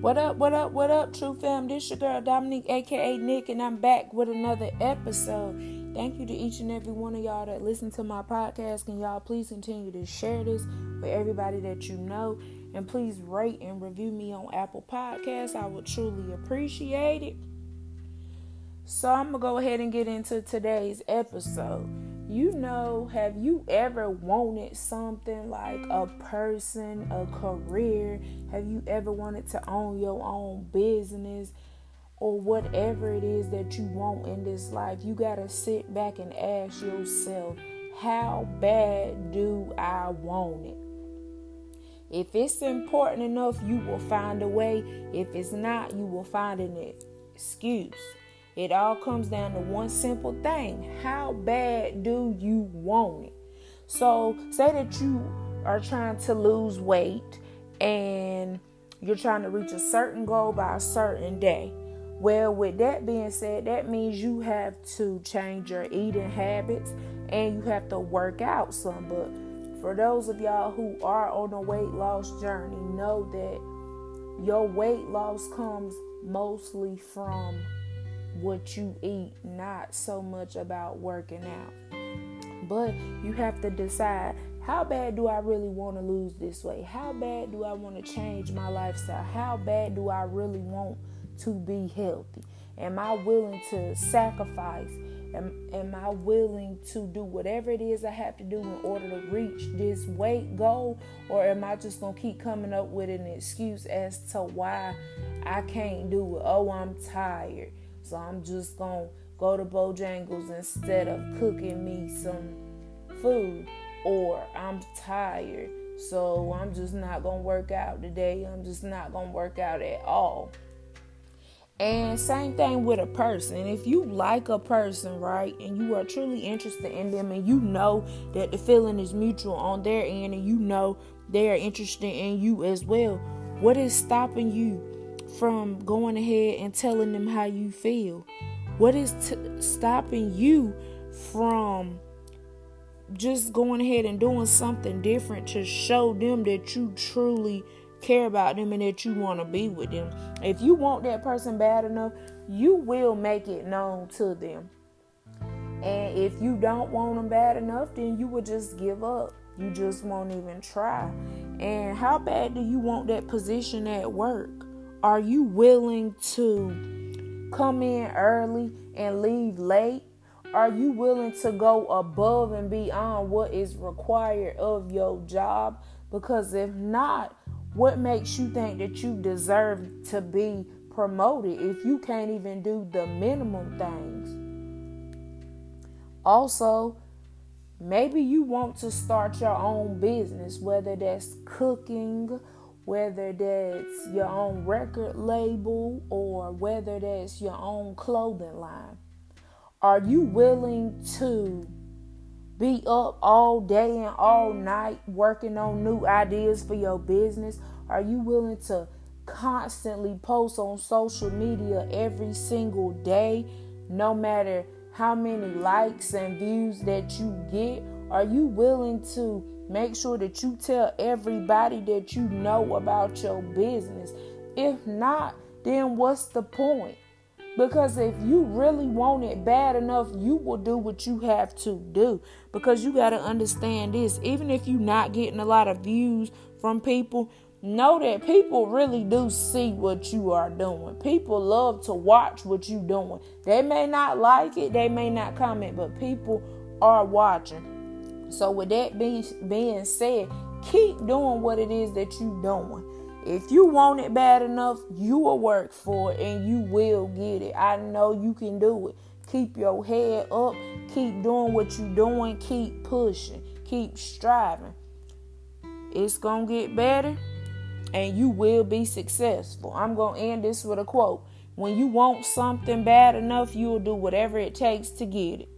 What up, what up, what up, True Fam? This your girl Dominique, aka Nick, and I'm back with another episode. Thank you to each and every one of y'all that listen to my podcast. Can y'all please continue to share this with everybody that you know? And please rate and review me on Apple Podcasts. I would truly appreciate it. So I'm gonna go ahead and get into today's episode. You know, have you ever wanted something like a mm. person, a career? Have you ever wanted to own your own business or whatever it is that you want in this life? You got to sit back and ask yourself, how bad do I want it? If it's important enough, you will find a way. If it's not, you will find an excuse. It all comes down to one simple thing how bad do you want it? So, say that you are trying to lose weight and you're trying to reach a certain goal by a certain day. Well, with that being said, that means you have to change your eating habits and you have to work out some. But for those of y'all who are on a weight loss journey, know that your weight loss comes mostly from what you eat, not so much about working out. But you have to decide how bad do I really want to lose this weight? How bad do I want to change my lifestyle? How bad do I really want to be healthy? Am I willing to sacrifice? Am, am I willing to do whatever it is I have to do in order to reach this weight goal? Or am I just going to keep coming up with an excuse as to why I can't do it? Oh, I'm tired. So I'm just going to go to Bojangles instead of cooking me some food. Or I'm tired. So I'm just not going to work out today. I'm just not going to work out at all. And same thing with a person. If you like a person, right, and you are truly interested in them, and you know that the feeling is mutual on their end, and you know they are interested in you as well, what is stopping you from going ahead and telling them how you feel? What is t- stopping you from just going ahead and doing something different to show them that you truly care about them and that you want to be with them? If you want that person bad enough, you will make it known to them. And if you don't want them bad enough, then you will just give up. You just won't even try. And how bad do you want that position at work? Are you willing to come in early and leave late? Are you willing to go above and beyond what is required of your job? Because if not, what makes you think that you deserve to be promoted if you can't even do the minimum things? Also, maybe you want to start your own business, whether that's cooking whether that's your own record label or whether that's your own clothing line. Are you willing to be up all day and all night working on new ideas for your business? Are you willing to constantly post on social media every single day, no matter how many likes and views that you get? Are you willing to Make sure that you tell everybody that you know about your business. If not, then what's the point? Because if you really want it bad enough, you will do what you have to do. Because you got to understand this even if you're not getting a lot of views from people, know that people really do see what you are doing. People love to watch what you're doing. They may not like it, they may not comment, but people are watching. So, with that being, being said, keep doing what it is that you're doing. If you want it bad enough, you will work for it and you will get it. I know you can do it. Keep your head up. Keep doing what you're doing. Keep pushing. Keep striving. It's going to get better and you will be successful. I'm going to end this with a quote. When you want something bad enough, you'll do whatever it takes to get it.